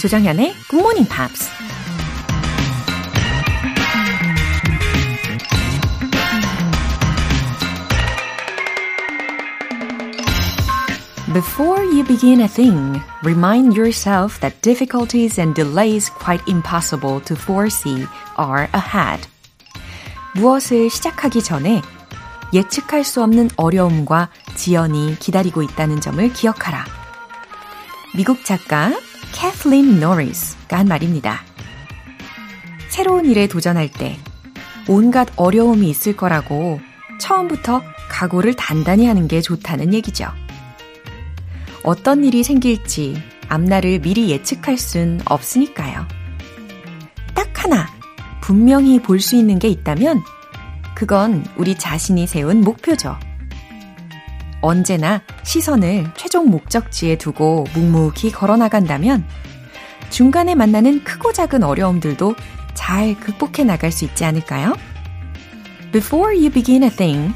조정현의 굿모닝 팝스. Before you begin a thing, remind yourself that difficulties and delays quite impossible to foresee are ahead. 무엇을 시작하기 전에 예측할 수 없는 어려움과 지연이 기다리고 있다는 점을 기억하라. 미국 작가 캐슬린 노리스가 한 말입니다. 새로운 일에 도전할 때 온갖 어려움이 있을 거라고 처음부터 각오를 단단히 하는 게 좋다는 얘기죠. 어떤 일이 생길지 앞날을 미리 예측할 순 없으니까요. 딱 하나 분명히 볼 수 있는 게 있다면 그건 우리 자신이 세운 목표죠. 언제나 시선을 최종 목적지에 두고 묵묵히 걸어나간다면 중간에 만나는 크고 작은 어려움들도 잘 극복해 나갈 수 있지 않을까요? Before you begin a thing,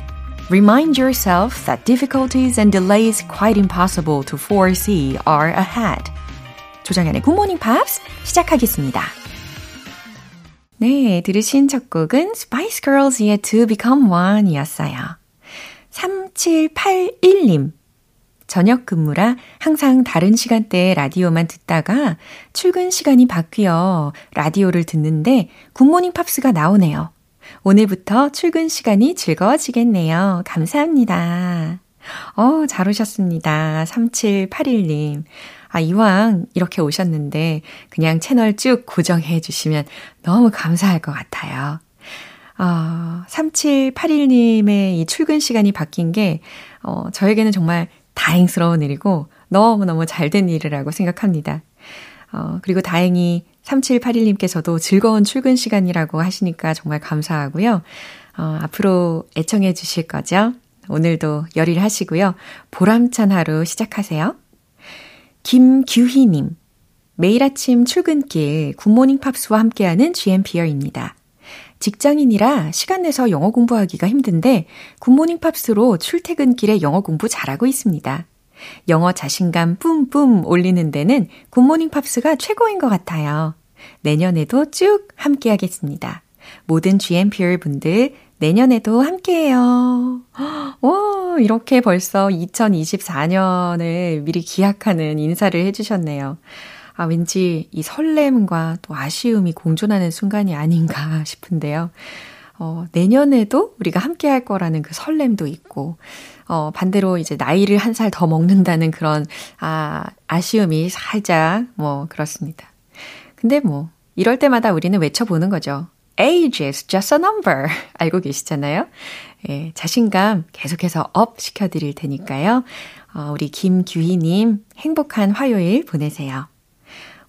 remind yourself that difficulties and delays quite impossible to foresee are ahead. 조정연의 굿모닝 팝스 시작하겠습니다. 네, 들으신 첫 곡은 Spice Girls의 To Become One 이었어요. 3781님. 저녁 근무라 항상 다른 시간대에 라디오만 듣다가 출근 시간이 바뀌어 라디오를 듣는데 굿모닝 팝스가 나오네요. 오늘부터 출근 시간이 즐거워지겠네요. 감사합니다. 어, 잘 오셨습니다. 3781님. 아, 이왕 이렇게 오셨는데 그냥 채널 쭉 고정해 주시면 너무 감사할 것 같아요. 어, 3781님의 이 출근 시간이 바뀐 게, 어, 저에게는 정말 다행스러운 일이고, 너무너무 잘 된 일이라고 생각합니다. 어, 그리고 다행히 3781님께서도 즐거운 출근 시간이라고 하시니까 정말 감사하고요. 어, 앞으로 애청해 주실 거죠? 오늘도 열일 하시고요. 보람찬 하루 시작하세요. 김규희님. 매일 아침 출근길 굿모닝 팝스와 함께하는 GMPR입니다. 직장인이라 시간 내서 영어 공부하기가 힘든데 굿모닝 팝스로 출퇴근길에 영어 공부 잘하고 있습니다. 영어 자신감 뿜뿜 올리는 데는 굿모닝 팝스가 최고인 것 같아요. 내년에도 쭉 함께 하겠습니다. 모든 GMPer 분들 내년에도 함께해요. 와, 이렇게 벌써 2024년을 미리 기약하는 인사를 해주셨네요. 아, 왠지 이 설렘과 또 아쉬움이 공존하는 순간이 아닌가 싶은데요. 어, 내년에도 우리가 함께 할 거라는 그 설렘도 있고, 어, 반대로 이제 나이를 한 살 더 먹는다는 그런, 아, 아쉬움이 살짝, 뭐, 그렇습니다. 근데 뭐, 이럴 때마다 우리는 외쳐보는 거죠. Age is just a number. 알고 계시잖아요? 예, 자신감 계속해서 up 시켜드릴 테니까요. 어, 우리 김규희님 행복한 화요일 보내세요.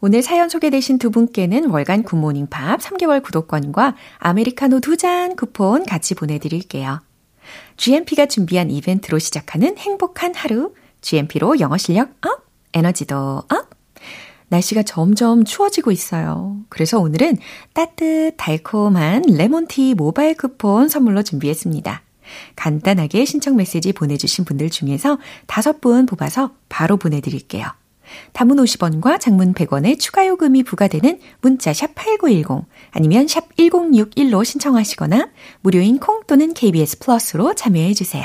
오늘 사연 소개되신 두 분께는 월간 굿모닝 팝스 3개월 구독권과 아메리카노 두 잔 쿠폰 같이 보내드릴게요. GMP가 준비한 이벤트로 시작하는 행복한 하루. GMP로 영어 실력 up, 에너지도 up. 날씨가 점점 추워지고 있어요. 그래서 오늘은 따뜻 달콤한 레몬티 모바일 쿠폰 선물로 준비했습니다. 간단하게 신청 메시지 보내주신 분들 중에서 다섯 분 뽑아서 바로 보내드릴게요. 단문 50원과 장문 100원의 추가 요금이 부과되는 문자 샵 8910 아니면 샵 1061로 신청하시거나 무료인 콩 또는 KBS 플러스로 참여해 주세요.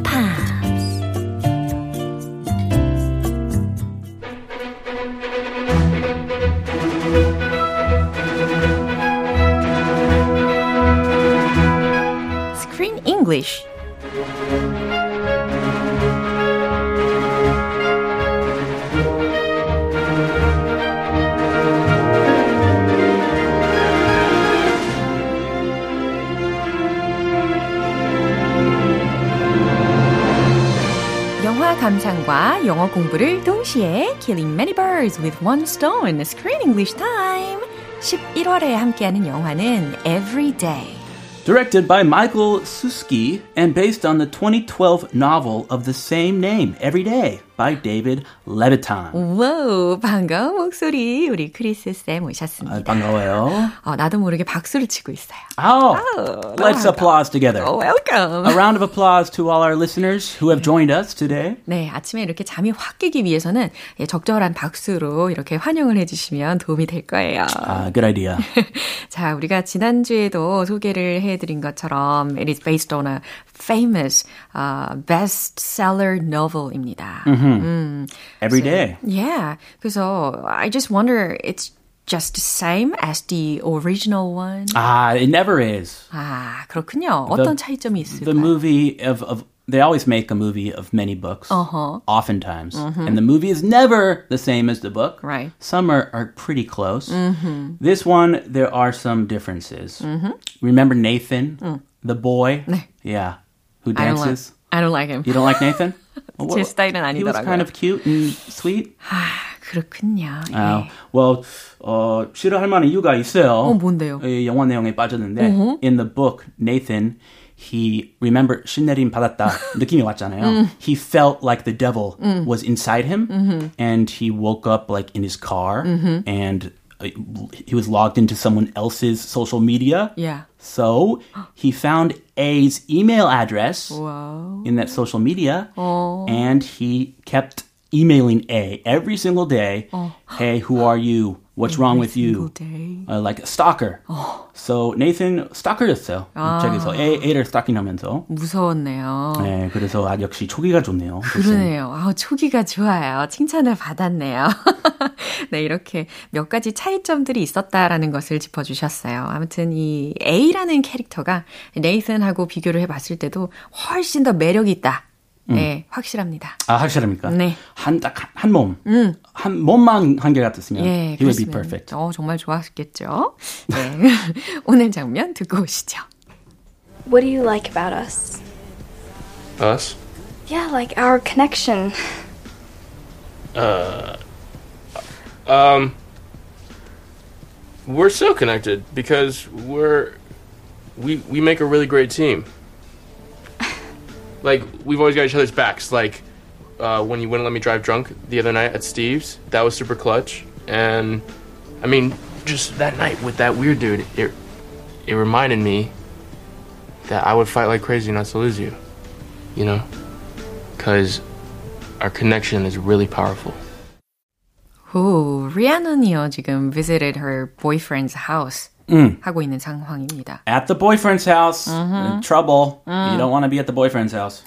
Pops. English. 영화 감상과 영어 공부를 동시에 Killing Many Birds with One Stone, Screen English Time. 11월에 함께하는 영화는 Every Day. Directed by Michael Suski and based on the 2012 novel of the same name, Every Day, by David Levitan. 와우, 반가운 목소리 우리 크리스 쌤 오셨습니다. 아, 반가워요. 어, 나도 모르게 박수를 치고 있어요. Oh, let's applause together. Oh, welcome. A round of applause to all our listeners who have joined us today. 네, 아침에 이렇게 잠이 확 깨기 위해서는 예, 적절한 박수로 이렇게 환영을 해주시면 도움이 될 거예요. Uh, good idea. 자, 우리가 지난주에도 소개를 해드린 것처럼 it is based on a famous uh, bestseller novel입니다. Mm-hmm. Every day. Yeah. 그래서 I just wonder it's just the same as the original one. Ah, it never is. 아, 그렇군요. 어떤 차이점이 있을까요? The movie of, of they always make a movie of many books, Uh-huh. oftentimes, and the movie is never the same as the book. Right. Some are, are pretty close. This one, there are some differences. Remember Nathan, the boy? Yeah, who I don't like dances. I don't like him. You don't like Nathan? Well, 제 what- 스타일은 He was 아니더라고요. kind of cute and sweet. 아, 그렇군요. 예. Uh, well, 어, 싫어할 만한 이유가 있어요. 어, 뭔데요? 이 영화 내용에 빠졌는데 in the book Nathan he remember 신내림 받았다 느낌이 왔잖아요. He felt like the devil was inside him and he woke up like in his car and uh, he was logged into someone else's social media. Yeah. So he found A's email address Wow. in that social media and he kept emailing A every single day. Hey, who are you? What's wrong with you? Uh, like a stalker. So Nathan stalker였어요. 저기서 A, A를 stalking하면서. 무서웠네요. 네, 그래서 아 역시 초기가 좋네요. 그러네요. 아, 초기가 좋아요. 칭찬을 받았네요. 네, 이렇게 몇 가지 차이점들이 있었다라는 것을 짚어주셨어요. 아무튼 이 A라는 캐릭터가 네이슨하고 비교를 해봤을 때도 훨씬 더 매력이 있다. 네, 확실합니다. 아 확실합니까? 네. 한 딱 한 몸, 한 몸만 한개 같았으면 예, he would be perfect. 어, 정말 좋았겠죠. 네. 오늘 장면 듣고 오시죠. What do you like about us? Us? Yeah, like our connection. Um, we're so connected because we're we we make a really great team. Like we've always got each other's backs. Like uh, when you wouldn't let me drive drunk the other night at Steve's, that was super clutch. And I mean, just that night with that weird dude, it it reminded me that I would fight like crazy not to lose you. You know, because our connection is really powerful. 오, 리아넌이요. 지금 visited her boyfriend's house 하고 있는 상황입니다. At the boyfriend's house, in trouble. You don't want to be at the boyfriend's house.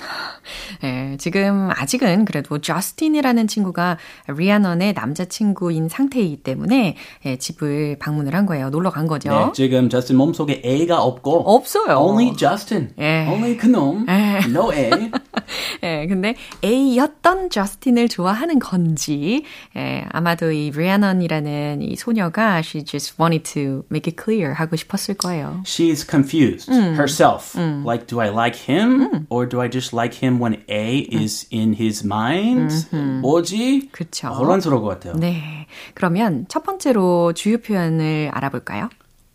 예, 지금 아직은 그래도 저스틴이라는 친구가 리아넌의 남자친구인 상태이기 때문에 예, 집을 방문을 한 거예요. 놀러 간 거죠. 네, 지금 저스틴 몸속에 A가 없고 없어요. Only Justin. 예. Only 그놈. No A. 예, 근데 A였던 저스틴을 좋아하는 건지, 예, 아마도 이 리아넌이라는 이 소녀가 she just wanted to make it clear 하고 싶었을 거예요. She's confused herself. Like, do I like him? Or do I just like him when A is in his mind? 뭐지? 그쵸. 혼란스러울 것 같아요. 네. 그러면 첫 번째로 주요 표현을 알아볼까요?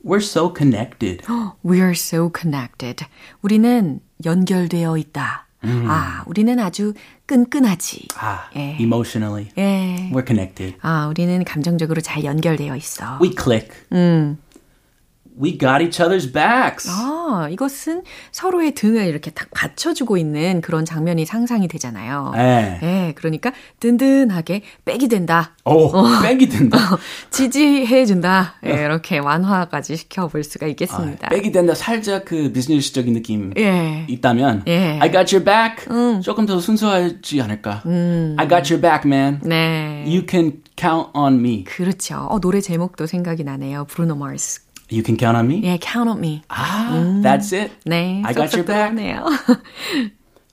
We're so connected. We're so connected. 우리는 연결되어 있다. 아, 우리는 아주 끈끈하지. 아, 예. emotionally. 예. We're connected. 아, 우리는 감정적으로 잘 연결되어 있어. We click. We got each other's backs. 아, 이것은 서로의 등을 이렇게 딱 받쳐주고 있는 그런 장면이 상상이 되잖아요. 네. 예, 그러니까 든든하게 백이 된다. 오, 백이 된다. 지지해준다. 예, 이렇게 완화까지 시켜볼 수가 있겠습니다. 아, 백이 된다. 살짝 그 비즈니스적인 느낌 예. 있다면 예. I got your back. 조금 더 순수하지 않을까? I got your back, man. 네. You can count on me. 그렇죠. 어, 노래 제목도 생각이 나네요. 브루노 마스. You can count on me. 예, count on me. Ah, that's it. 네. I got your back.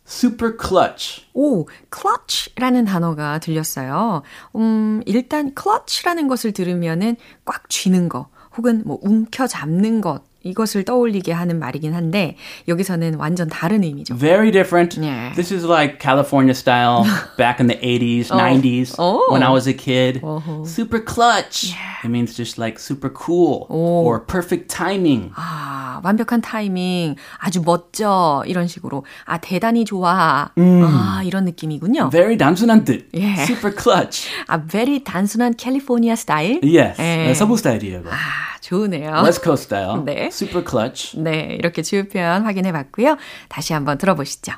Super clutch. 오, clutch라는 단어가 들렸어요. 음, 일단 clutch라는 것을 들으면은 꽉 쥐는 거, 혹은 뭐 움켜 잡는 것, 이것을 떠올리게 하는 말이긴 한데 여기서는 완전 다른 의미죠. Very different. Yeah. This is like California style back in the 80s, 90s Oh. when I was a kid. Super clutch. It means just like super cool or perfect timing. 아, 완벽한 타이밍, 아주 멋져 이런 식으로 아 대단히 좋아. 아 이런 느낌이군요. Very 단순한 뜻. Yeah. Super clutch. 아 very 단순한 캘리포니아 스타일. Yes. 예. 어, 서부 스타일이에요. 아 좋으네요. West Coast style. 네. Super clutch. 네, 이렇게 주요 표현 확인해 봤고요. 다시 한번 들어보시죠.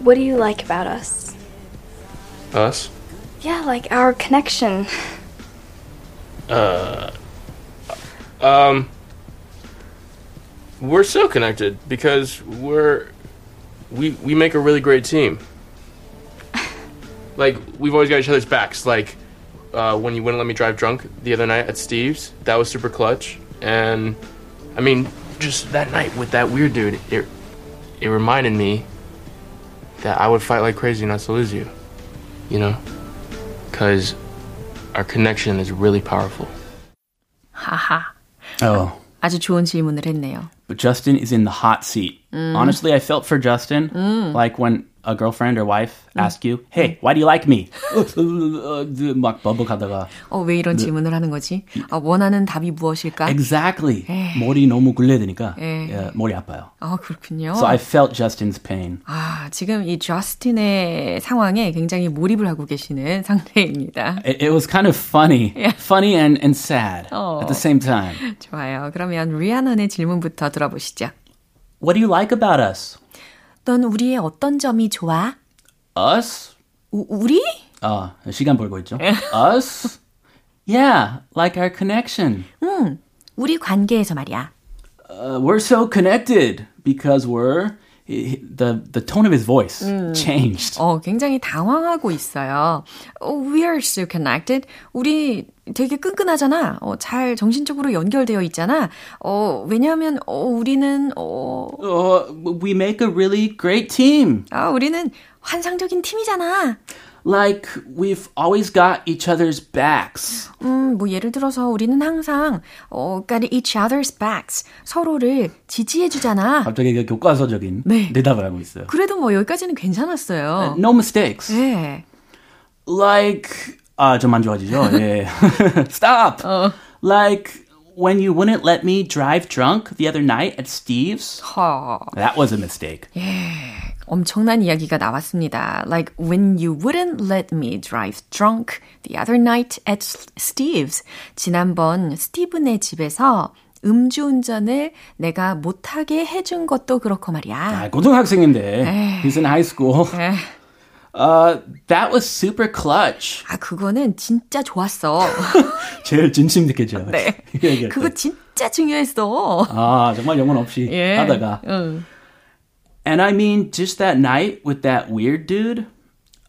What do you like about us? Us? Yeah, like our connection. Um, we're so connected because we're we we make a really great team. like we've always got each other's backs. Like uh, when you wouldn't let me drive drunk the other night at Steve's, that was super clutch. And I mean, just that night with that weird dude, it it reminded me that I would fight like crazy not to lose you. You know, because our connection is really powerful. 하하. Oh. 아주 좋은 질문을 했네요. But Justin is in the hot seat. Honestly, I felt for Justin. Like when a girlfriend or wife ask you, hey, why do you like me? 막 버벅하다가. 어, 왜 이런 질문을 하는 거지? 아, 원하는 답이 무엇일까? Exactly. 머리 너무 굴려야 되니까 에. 예, 머리 아파요. 아, 그렇군요. So I felt Justin's pain. 아, 지금 이 저스틴의 상황에 굉장히 몰입을 하고 계시는 상태입니다. It, it was kind of funny. Funny and, and sad at the same time. 좋아요. 그러면 리아넌의 질문부터 들어보시죠. What do you like about us? 넌 우리의 어떤 점이 좋아? Us? 우, 우리? 아, 시간 벌고 있죠. Us? Yeah, like our connection. 응, 우리 관계에서 말이야. Uh, we're so connected because we're he- the the tone of his voice changed. 어, 굉장히 당황하고 있어요. 어, we are so connected. 우리 되게 끈끈하잖아. 어, 잘 정신적으로 연결되어 있잖아. 어, 왜냐하면 어, 우리는 어, Uh, we make a really great team. 아, 우리는 환상적인 팀이잖아. Like we've always got each other's backs. 음, 뭐 예를 들어서 우리는 항상 어, got each other's backs. 서로를 지지해 주잖아. 갑자기 그 교과서적인 네. 대답을 하고 있어요. 그래도 뭐 여기까지는 괜찮았어요. No mistakes. 네. Like 아, 좀안 좋아지죠. 예. Stop. Like when you wouldn't let me drive drunk the other night at Steve's. 허. That was a mistake. 엄청난 이야기가 나왔습니다. Like when you wouldn't let me drive drunk the other night at Steve's. 지난번 스티븐의 집에서 음주운전을 내가 못하게 해준 것도 그렇고 말이야. 아, 고등학생인데. He's in high school. 에, Uh, that was super clutch. 아, 그거는 진짜 좋았어. 제일 진심 느껴져요. 네. 얘기할 때. 그거 진짜 중요했어. 아, 정말 영혼 없이 예. 하다가. 응. And I mean, just that night with that weird dude,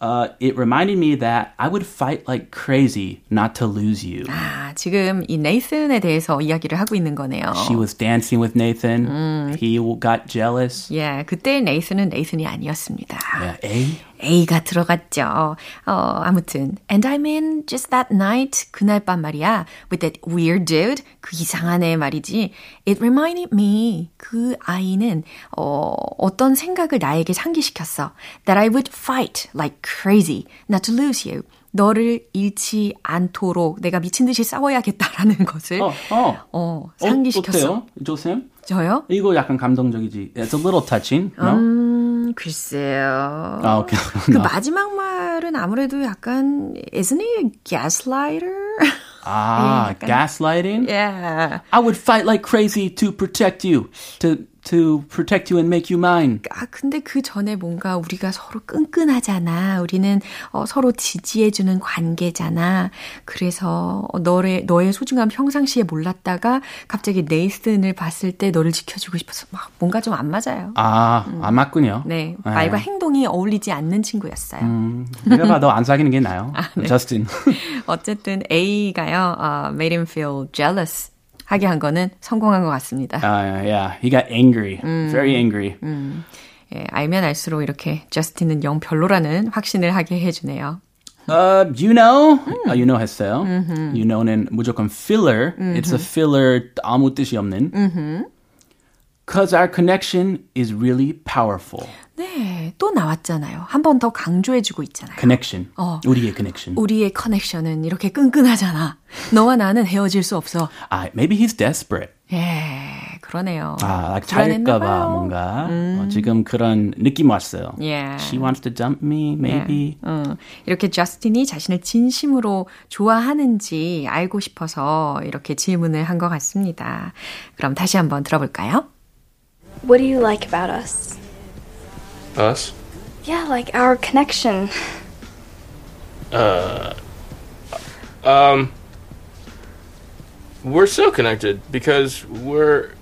uh, it reminded me that I would fight like crazy not to lose you. 아, 지금 이 네이슨에 대해서 이야기를 하고 있는 거네요. She was dancing with Nathan. He got jealous. 예, 그때 네이슨은 네이슨이 아니었습니다. Yeah, A? A가 들어갔죠. 어, 아무튼. And I mean, just that night, 그날 밤 말이야. With that weird dude, 그 이상한 애 말이지. It reminded me, 그 아이는, 어, 어떤 생각을 나에게 상기시켰어. That I would fight like crazy not to lose you. 너를 잃지 않도록 내가 미친 듯이 싸워야겠다라는 것을, 어, 어. 어, 어, 상기시켰어. 어때요? 조쌤? 저요? 이거 약간 감동적이지. It's a little touching. No? 음, 글쎄요. 아, 오케이. 그 마지막 말은 아무래도 약간 isn't he a gaslighter? 아, 약간- gaslighting? yeah. I would fight like crazy to protect you, to to protect you and make you mine. 아 근데 그 전에 뭔가 우리가 서로 끈끈하잖아. 우리는 어, 서로 지지해주는 관계잖아. 그래서 어, 너의 너의 소중함 평상시에 몰랐다가 갑자기 네이슨을 봤을 때 너를 지켜주고 싶어서 막 뭔가 좀 안 맞아요. 아, 안 맞군요. 네, 말과 행동이 어울리지 않는 친구였어요. 음, 내가 봐도 안 사귀는 게 나아요. 저스틴. 어쨌든 A가요, 어, made him feel jealous 하게 한 거는 성공한 것 같습니다. Uh, yeah, he got angry, very angry. 예, 알면 알수록 이렇게 저스틴은 영 별로라는 확신을 하게 해주네요. Uh, you know, uh, you know 했어요. You know는 무조건 filler. It's a filler 아무 뜻이 없는. Cause our connection is really powerful. 네, 또 나왔잖아요. 한 번 더 강조해주고 있잖아요. Connection. 어. 우리의 connection. 우리의 커넥션은 이렇게 끈끈하잖아. 너와 나는 헤어질 수 없어. Ah, maybe he's desperate. 예, 그러네요. 아, like 불안했나 잘까봐 봐요. 뭔가 어, 지금 그런 느낌 왔어요. Yeah. She wants to dump me, maybe. 어, 이렇게 저스틴이 자신을 진심으로 좋아하는지 알고 싶어서 이렇게 질문을 한 것 같습니다. 그럼 다시 한번 들어볼까요? What do you like about us? Us? Yeah, like our connection. Uh. Um, we're so connected because we're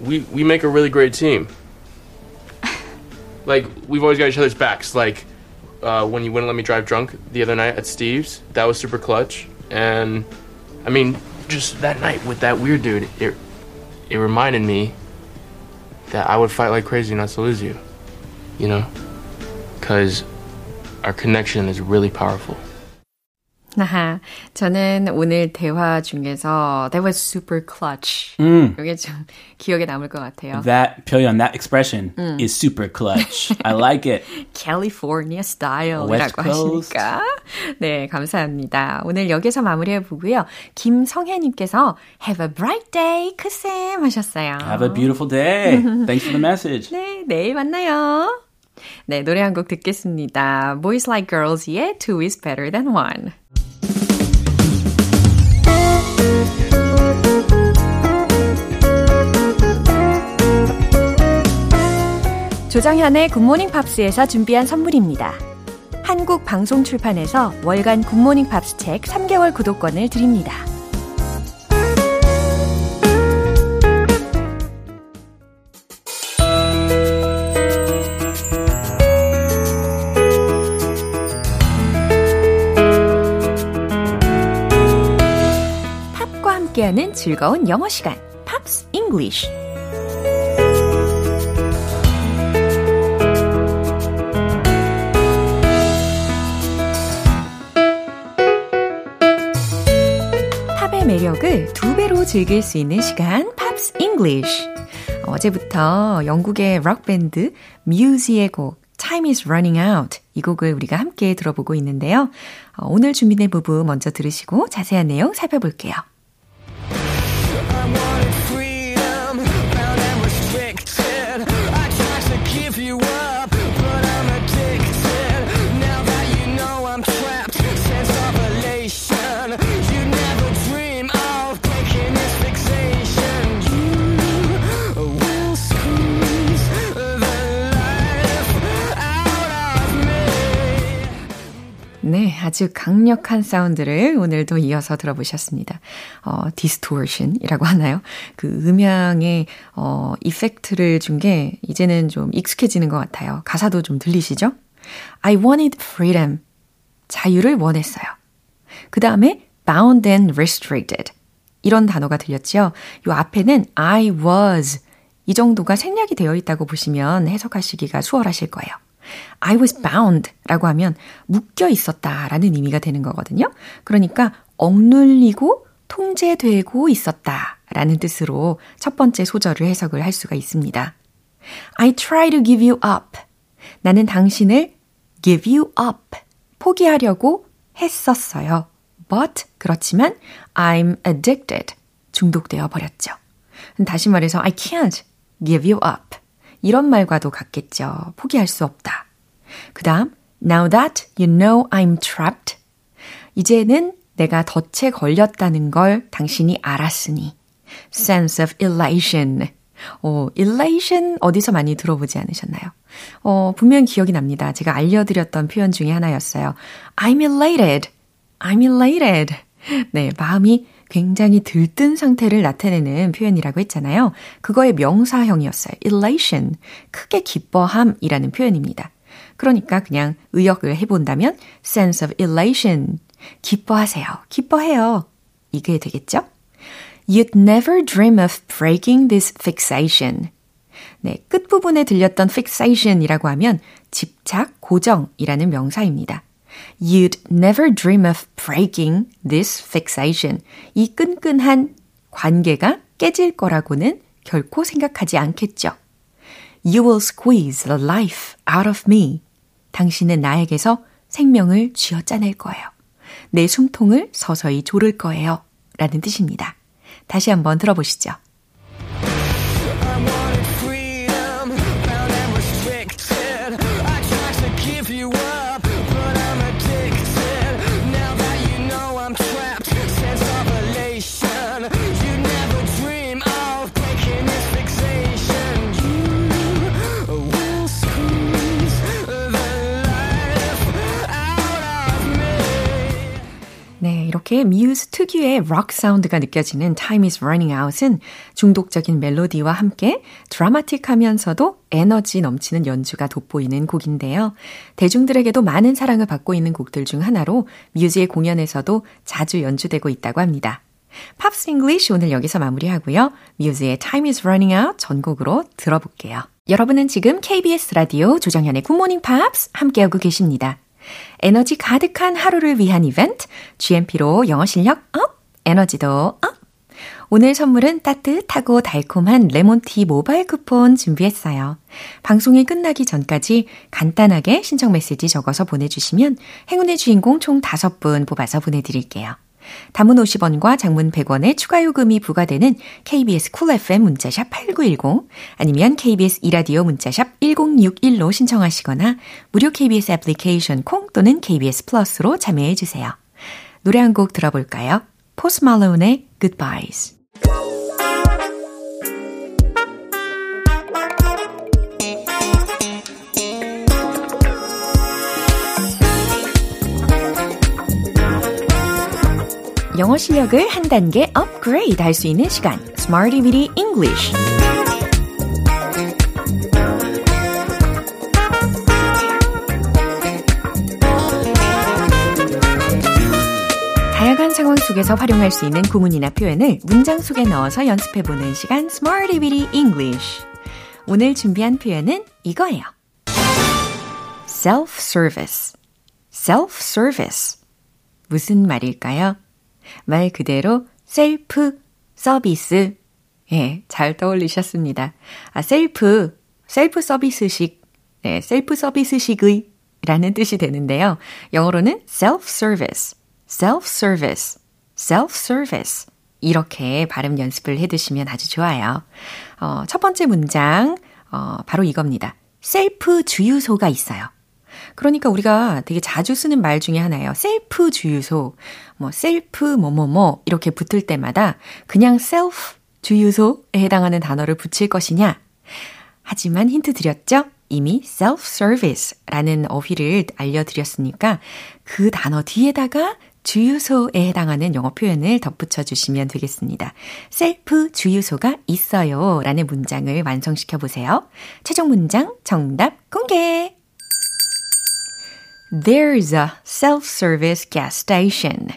we we make a really great team. like we've always got each other's backs. Like uh, when you wouldn't let me drive drunk the other night at Steve's, that was super clutch. And I mean, just that night with that weird dude, it it reminded me that I would fight like crazy not to lose you. You know, because our connection is really powerful. 아하, 저는 오늘 대화 중에서 that was super clutch. 음. 이게 좀 기억에 남을 것 같아요. That 표현, that expression is super clutch. I like it. California style이라고 Coast. 하시니까. 네, 감사합니다. 오늘 여기서 마무리해 보고요. 김성혜님께서 Have a bright day, 크쌤 하셨어요. Have a beautiful day. Thanks for the message. 네, 내일 만나요. 네, 노래 한 곡 듣겠습니다. Boys Like Girls의 Two is Better Than One. 조정현의 굿모닝 팝스에서 준비한 선물입니다. 한국 방송 출판에서 월간 굿모닝 팝스 책 3개월 구독권을 드립니다. 함께하는 즐거운 영어 시간, Pops English. 팝의 매력을 두 배로 즐길 수 있는 시간, Pops English. 어제부터 영국의 록밴드 뮤즈의 곡 Time is running out 이 곡을 우리가 함께 들어보고 있는데요. 어, 오늘 준비된 부분 먼저 들으시고 자세한 내용 살펴볼게요. 아주 강력한 사운드를 오늘도 이어서 들어보셨습니다. 어, distortion이라고 하나요? 그 음향의 어, 이펙트를 준 게 이제는 좀 익숙해지는 것 같아요. 가사도 좀 들리시죠? I wanted freedom. 자유를 원했어요. 그 다음에 bound and restricted. 이런 단어가 들렸죠? 요 앞에는 I was. 이 정도가 생략이 되어 있다고 보시면 해석하시기가 수월하실 거예요. I was bound 라고 하면 묶여 있었다 라는 의미가 되는 거거든요. 그러니까 억눌리고 통제되고 있었다 라는 뜻으로 첫 번째 소절을 해석을 할 수가 있습니다. I try to give you up. 나는 당신을 give you up. 포기하려고 했었어요. But 그렇지만 I'm addicted. 중독되어 버렸죠. 다시 말해서 I can't give you up. 이런 말과도 같겠죠. 포기할 수 없다. 그 다음, now that you know I'm trapped. 이제는 내가 덫에 걸렸다는 걸 당신이 알았으니. sense of elation. 어, elation 어디서 많이 들어보지 않으셨나요? 어, 분명 기억이 납니다. 제가 알려드렸던 표현 중에 하나였어요. I'm elated. I'm elated. 네, 마음이 굉장히 들뜬 상태를 나타내는 표현이라고 했잖아요. 그거의 명사형이었어요. elation. 크게 기뻐함이라는 표현입니다. 그러니까 그냥 의역을 해본다면 sense of elation. 기뻐하세요. 기뻐해요. 이게 되겠죠? You'd never dream of breaking this fixation. 네, 끝부분에 들렸던 fixation이라고 하면 집착, 고정이라는 명사입니다. You'd never dream of breaking this fixation. 이 끈끈한 관계가 깨질 거라고는 결코 생각하지 않겠죠. You will squeeze the life out of me. 당신은 나에게서 생명을 쥐어 짜낼 거예요. 내 숨통을 서서히 조를 거예요. 라는 뜻입니다. 다시 한번 들어보시죠. 이렇게 뮤즈 특유의 록 사운드가 느껴지는 Time is Running Out은 중독적인 멜로디와 함께 드라마틱하면서도 에너지 넘치는 연주가 돋보이는 곡인데요. 대중들에게도 많은 사랑을 받고 있는 곡들 중 하나로 뮤즈의 공연에서도 자주 연주되고 있다고 합니다. Pops English 오늘 여기서 마무리하고요. 뮤즈의 Time is Running Out 전곡으로 들어볼게요. 여러분은 지금 KBS 라디오 조정현의 굿모닝 팝스 함께하고 계십니다. 에너지 가득한 하루를 위한 이벤트, GMP로 영어 실력 up, 에너지도 up! 오늘 선물은 따뜻하고 달콤한 레몬티 모바일 쿠폰 준비했어요. 방송이 끝나기 전까지 간단하게 신청 메시지 적어서 보내주시면 행운의 주인공 총 5분 뽑아서 보내드릴게요. 단문 50원과 장문 100원의 추가 요금이 부과되는 KBS 쿨 FM 문자샵 8910 아니면 KBS 이라디오 문자샵 1061로 신청하시거나 무료 KBS 애플리케이션 콩 또는 KBS 플러스로 참여해 주세요. 노래 한 곡 들어볼까요? 포스 말론의 Goodbyes 영어 실력을 한 단계 업그레이드 할 수 있는 시간. Smarty Bitty English. 다양한 상황 속에서 활용할 수 있는 구문이나 표현을 문장 속에 넣어서 연습해보는 시간 Smarty Bitty English. 오늘 준비한 표현은 이거예요. Self-service. Self-service. 무슨 말일까요? 말 그대로 셀프 서비스. 예, 잘 떠올리셨습니다. 아, 셀프, 셀프 서비스식, 네, 셀프 서비스식의 라는 뜻이 되는데요. 영어로는 self-service, self-service, self-service. 이렇게 발음 연습을 해 두시면 아주 좋아요. 어, 첫 번째 문장, 어, 바로 이겁니다. 셀프 주유소가 있어요. 그러니까 우리가 되게 자주 쓰는 말 중에 하나예요. 셀프 주유소, 뭐 셀프 뭐뭐뭐 이렇게 붙을 때마다 그냥 셀프 주유소에 해당하는 단어를 붙일 것이냐? 하지만 힌트 드렸죠? 이미 self-service라는 어휘를 알려드렸으니까 그 단어 뒤에다가 주유소에 해당하는 영어 표현을 덧붙여 주시면 되겠습니다. 셀프 주유소가 있어요 라는 문장을 완성시켜 보세요. 최종 문장 정답 공개! There's a self-service gas station.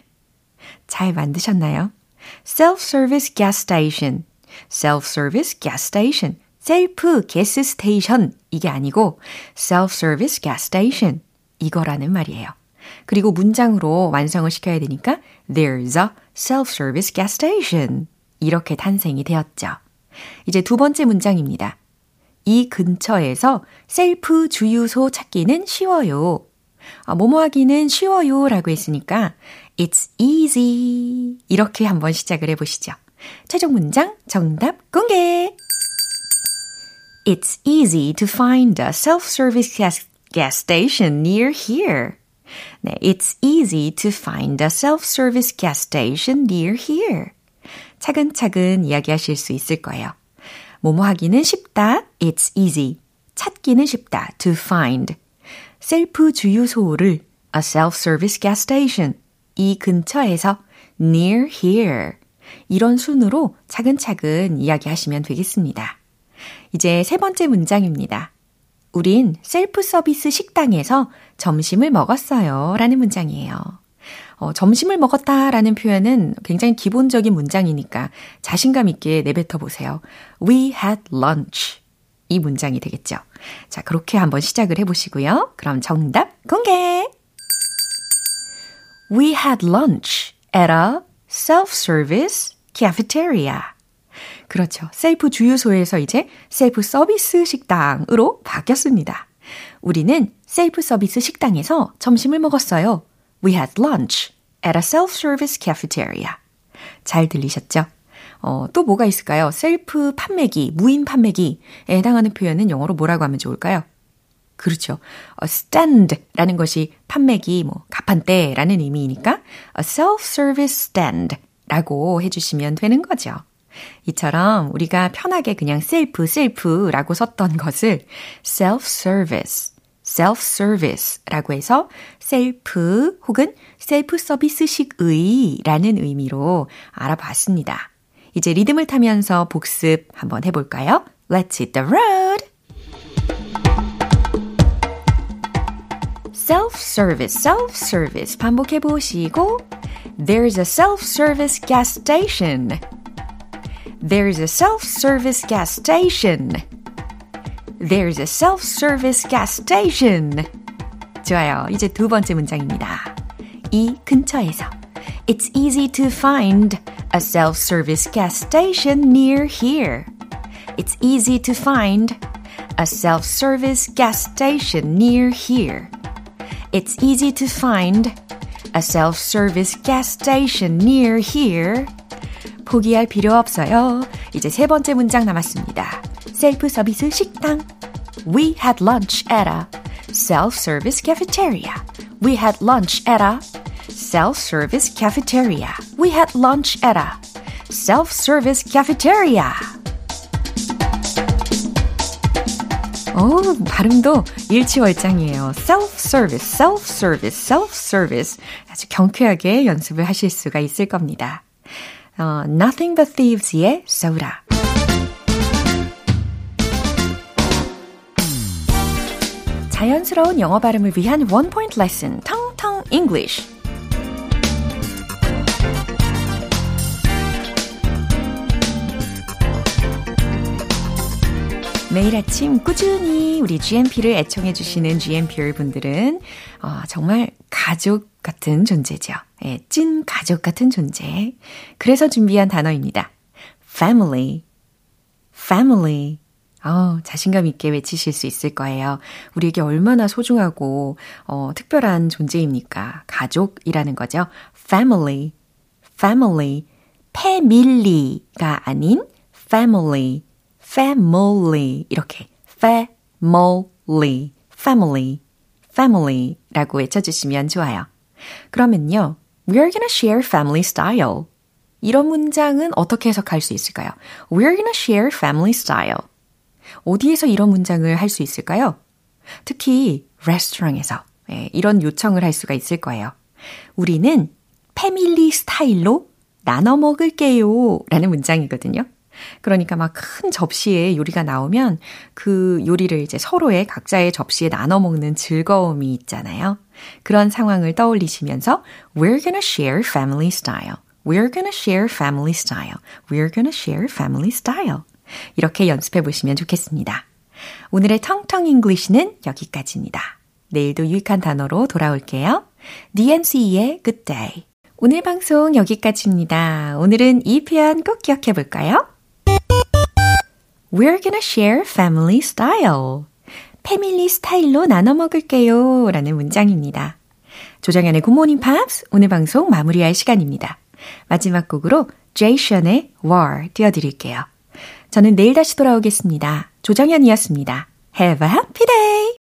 잘 만드셨나요? self-service gas station. self-service gas station. self gas station 이게 아니고 self-service gas station 이거라는 말이에요. 그리고 문장으로 완성을 시켜야 되니까 there's a self-service gas station 이렇게 탄생이 되었죠. 이제 두 번째 문장입니다. 이 근처에서 셀프 주유소 찾기는 쉬워요. 아, 뭐뭐 하기는 쉬워요 라고 했으니까 It's easy. 이렇게 한번 시작을 해보시죠. 최종 문장 정답 공개! It's easy to find a self-service gas, gas station near here. 네, it's easy to find a self-service gas station near here. 차근차근 이야기하실 수 있을 거예요. 뭐뭐 하기는 쉽다. It's easy. 찾기는 쉽다. To find. 셀프 주유소를 a self-service gas station. 이 근처에서 near here. 이런 순으로 차근차근 이야기하시면 되겠습니다. 이제 세 번째 문장입니다. 우린 셀프 서비스 식당에서 점심을 먹었어요. 라는 문장이에요. 어, 점심을 먹었다 라는 표현은 굉장히 기본적인 문장이니까 자신감 있게 내뱉어 보세요. We had lunch. 이 문장이 되겠죠. 자, 그렇게 한번 시작을 해보시고요. 그럼 정답 공개! We had lunch at a self-service cafeteria. 그렇죠. 셀프 주유소에서 이제 셀프 서비스 식당으로 바뀌었습니다. 우리는 셀프 서비스 식당에서 점심을 먹었어요. We had lunch at a self-service cafeteria. 잘 들리셨죠? 어, 또 뭐가 있을까요? 셀프 판매기, 무인 판매기에 해당하는 표현은 영어로 뭐라고 하면 좋을까요? 그렇죠. A stand라는 것이 판매기, 뭐, 가판대라는 의미이니까 a self-service stand라고 해주시면 되는 거죠. 이처럼 우리가 편하게 그냥 셀프, 셀프라고 썼던 것을 self-service, self-service라고 해서 셀프 혹은 셀프 서비스식의 라는 의미로 알아봤습니다. 이제 리듬을 타면서 복습 한번 해볼까요? Let's hit the road! self-service, self-service 반복해 보시고 There's a self-service gas station. There's a self-service gas station. There's a self-service gas station. 좋아요. 이제 두 번째 문장입니다. 이 근처에서 It's easy to find a self-service gas station near here. It's easy to find a self-service gas station near here. It's easy to find a self-service gas station near here. 포기할 필요 없어요. 이제 세 번째 문장 남았습니다. 셀프 서비스 식당. We had lunch at a self-service cafeteria. We had lunch at a self-service cafeteria. We had lunch at a self-service cafeteria. 오, 발음도 일치월장이에요. self-service, self-service, self-service. 아주 경쾌하게 연습을 하실 수가 있을 겁니다. 어, Nothing But Thieves의 Soda. 자연스러운 영어 발음을 위한 원 포인트 레슨, 텅텅 English. 매일 아침 꾸준히 우리 GMP를 애청해주시는 GMPR 분들은 어, 정말 가족 같은 존재죠. 예, 찐 가족 같은 존재. 그래서 준비한 단어입니다. family, family. 어, 자신감 있게 외치실 수 있을 거예요. 우리에게 얼마나 소중하고 어, 특별한 존재입니까? 가족이라는 거죠. family, family. 패밀리가 아닌 family. Family 이렇게 family, family, family라고 외쳐주시면 좋아요. 그러면요, we're gonna share family style. 이런 문장은 어떻게 해석할 수 있을까요? We're gonna share family style. 어디에서 이런 문장을 할 수 있을까요? 특히 레스토랑에서 예, 이런 요청을 할 수가 있을 거예요. 우리는 패밀리 스타일로 나눠 먹을게요 라는 문장이거든요. 그러니까 막 큰 접시에 요리가 나오면 그 요리를 이제 서로의 각자의 접시에 나눠 먹는 즐거움이 있잖아요. 그런 상황을 떠올리시면서 We're gonna share family style. We're gonna share family style. We're gonna share family style. 이렇게 연습해 보시면 좋겠습니다. 오늘의 텅텅 English는 여기까지입니다. 내일도 유익한 단어로 돌아올게요. DNCE의 Good Day. 오늘 방송 여기까지입니다. 오늘은 이 표현 꼭 기억해 볼까요? We're gonna share family style. family style로 나눠 먹을게요. 라는 문장입니다. 조정현의 굿모닝 팝스 오늘 방송 마무리할 시간입니다. 마지막 곡으로 제이션의 War 띄워드릴게요. 저는 내일 다시 돌아오겠습니다. 조정현이었습니다. Have a happy day!